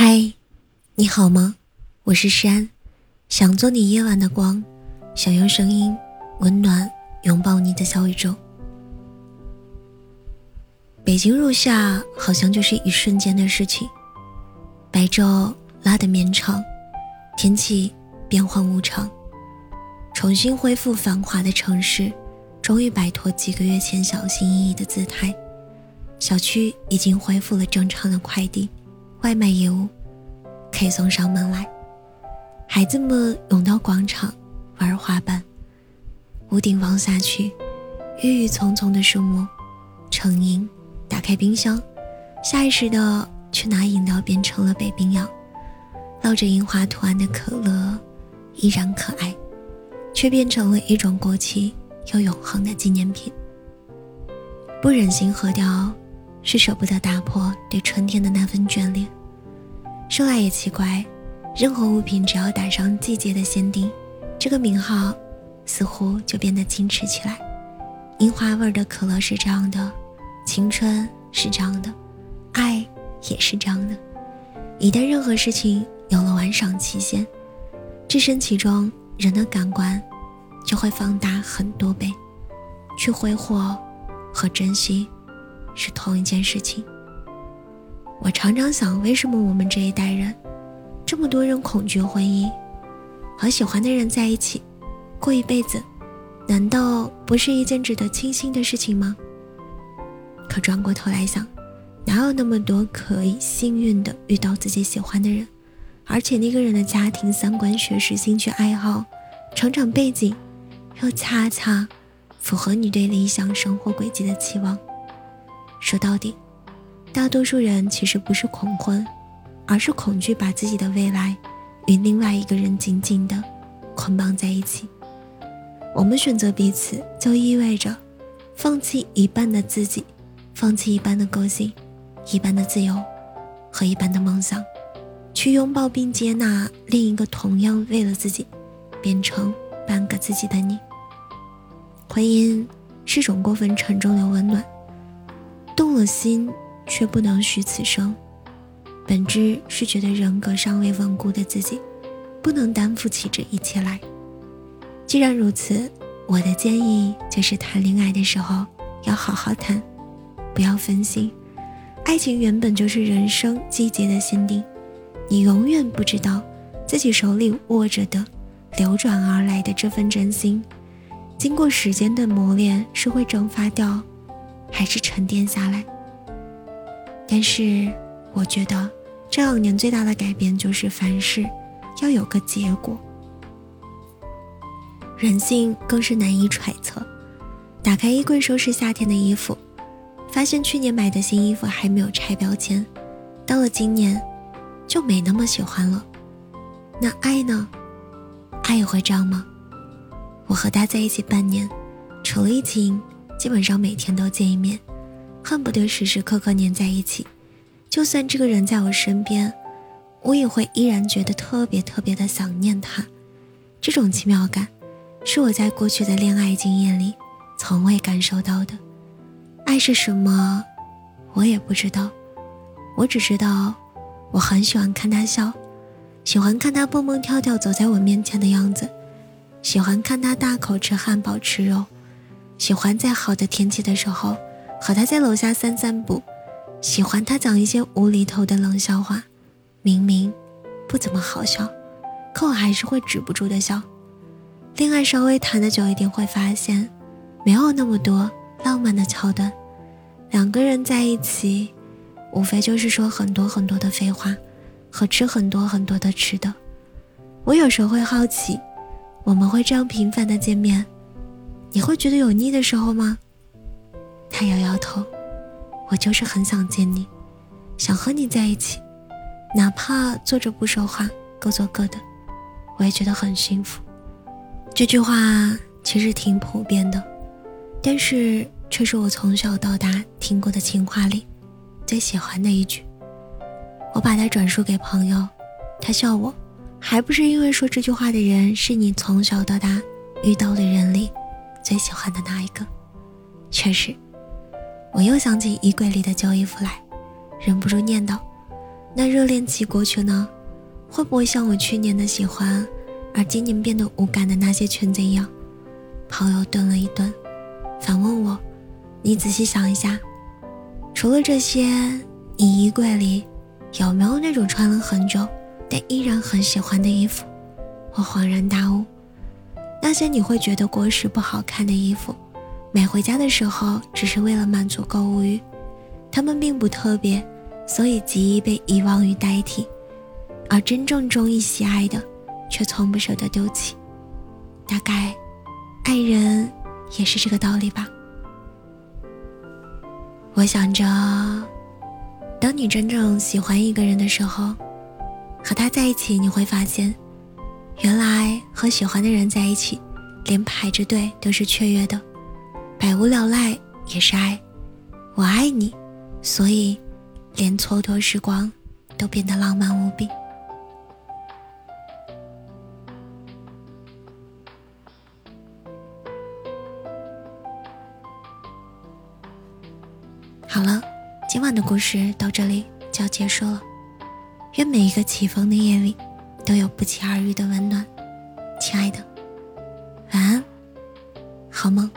嗨，你好吗？我是山，想做你夜晚的光，想用声音温暖拥抱你的小宇宙。北京入夏，好像就是一瞬间的事情，白昼拉得绵长，天气变幻无常，重新恢复繁华的城市，终于摆脱几个月前小心翼翼的姿态，小区已经恢复了正常的快递。外卖业务可以送上门来，孩子们涌到广场玩滑板，屋顶望下去，郁郁葱葱的树木，成荫。打开冰箱，下意识的去拿饮料，变成了北冰洋。烙着樱花图案的可乐依然可爱，却变成了一种过期又永恒的纪念品。不忍心喝掉。是舍不得打破对春天的那份眷恋。说来也奇怪，任何物品只要打上季节的限定，这个名号似乎就变得矜持起来。樱花味的可乐是这样的，青春是这样的，爱也是这样的。一旦任何事情有了玩赏期限，置身其中，人的感官就会放大很多倍，去挥霍和珍惜。是同一件事情。我常常想，为什么我们这一代人，这么多人恐惧婚姻，和喜欢的人在一起，过一辈子，难道不是一件值得庆幸的事情吗？可转过头来想，哪有那么多可以幸运的遇到自己喜欢的人，而且那个人的家庭、三观、学识、兴趣爱好、成长背景，又恰恰符合你对理想生活轨迹的期望？说到底，大多数人其实不是恐婚，而是恐惧把自己的未来与另外一个人紧紧的捆绑在一起。我们选择彼此，就意味着放弃一半的自己，放弃一半的个性，一半的自由和一半的梦想，去拥抱并接纳另一个同样为了自己变成半个自己的你。婚姻是种过分沉重的温暖。动了心，却不能许此生，本质是觉得人格尚未稳固的自己，不能担负起这一切来。既然如此，我的建议就是谈恋爱的时候要好好谈，不要分心。爱情原本就是人生季节的限定，你永远不知道自己手里握着的流转而来的这份真心，经过时间的磨练是会蒸发掉。还是沉淀下来。但是，我觉得这两年最大的改变就是凡事要有个结果。人性更是难以揣测。打开衣柜收拾夏天的衣服，发现去年买的新衣服还没有拆标签，到了今年就没那么喜欢了。那爱呢？爱也会这样吗？我和他在一起半年，除了疫情。基本上每天都见一面，恨不得时时刻刻黏在一起。就算这个人在我身边，我也会依然觉得特别特别的想念他。这种奇妙感，是我在过去的恋爱经验里从未感受到的。爱是什么，我也不知道。我只知道，我很喜欢看他笑，喜欢看他蹦蹦跳跳走在我面前的样子，喜欢看他大口吃汉堡吃肉。喜欢在好的天气的时候和他在楼下散散步，喜欢他讲一些无厘头的冷笑话，明明不怎么好笑，可我还是会止不住的笑。恋爱稍微谈的久一点，会发现没有那么多浪漫的桥段，两个人在一起，无非就是说很多很多的废话和吃很多很多的吃的。我有时候会好奇，我们会这样频繁的见面。你会觉得有腻的时候吗？他摇摇头，我就是很想见你，想和你在一起，哪怕坐着不说话，各做各的，我也觉得很幸福。这句话其实挺普遍的，但是却是我从小到大听过的情话里最喜欢的一句。我把它转述给朋友，他笑我，还不是因为说这句话的人是你从小到大遇到的人里。最喜欢的那一个，确实，我又想起衣柜里的旧衣服来，忍不住念叨：“那热恋期过去呢，会不会像我去年的喜欢，而今年变得无感的那些裙子一样？朋友顿了一顿，反问我：“你仔细想一下，除了这些，你衣柜里有没有那种穿了很久但依然很喜欢的衣服？”我恍然大悟，那些你会觉得过时不好看的衣服，买回家的时候只是为了满足购物欲，它们并不特别，所以极易被遗忘与代替，而真正中意喜爱的，却从不舍得丢弃。大概，爱人也是这个道理吧。我想着，当你真正喜欢一个人的时候，和他在一起，你会发现。原来和喜欢的人在一起，连排着队都是雀跃的，百无聊赖也是爱。我爱你，所以连蹉跎时光都变得浪漫无比。好了，今晚的故事到这里就要结束了。愿每一个起风的夜里。都有不期而遇的温暖，亲爱的，晚安，好梦。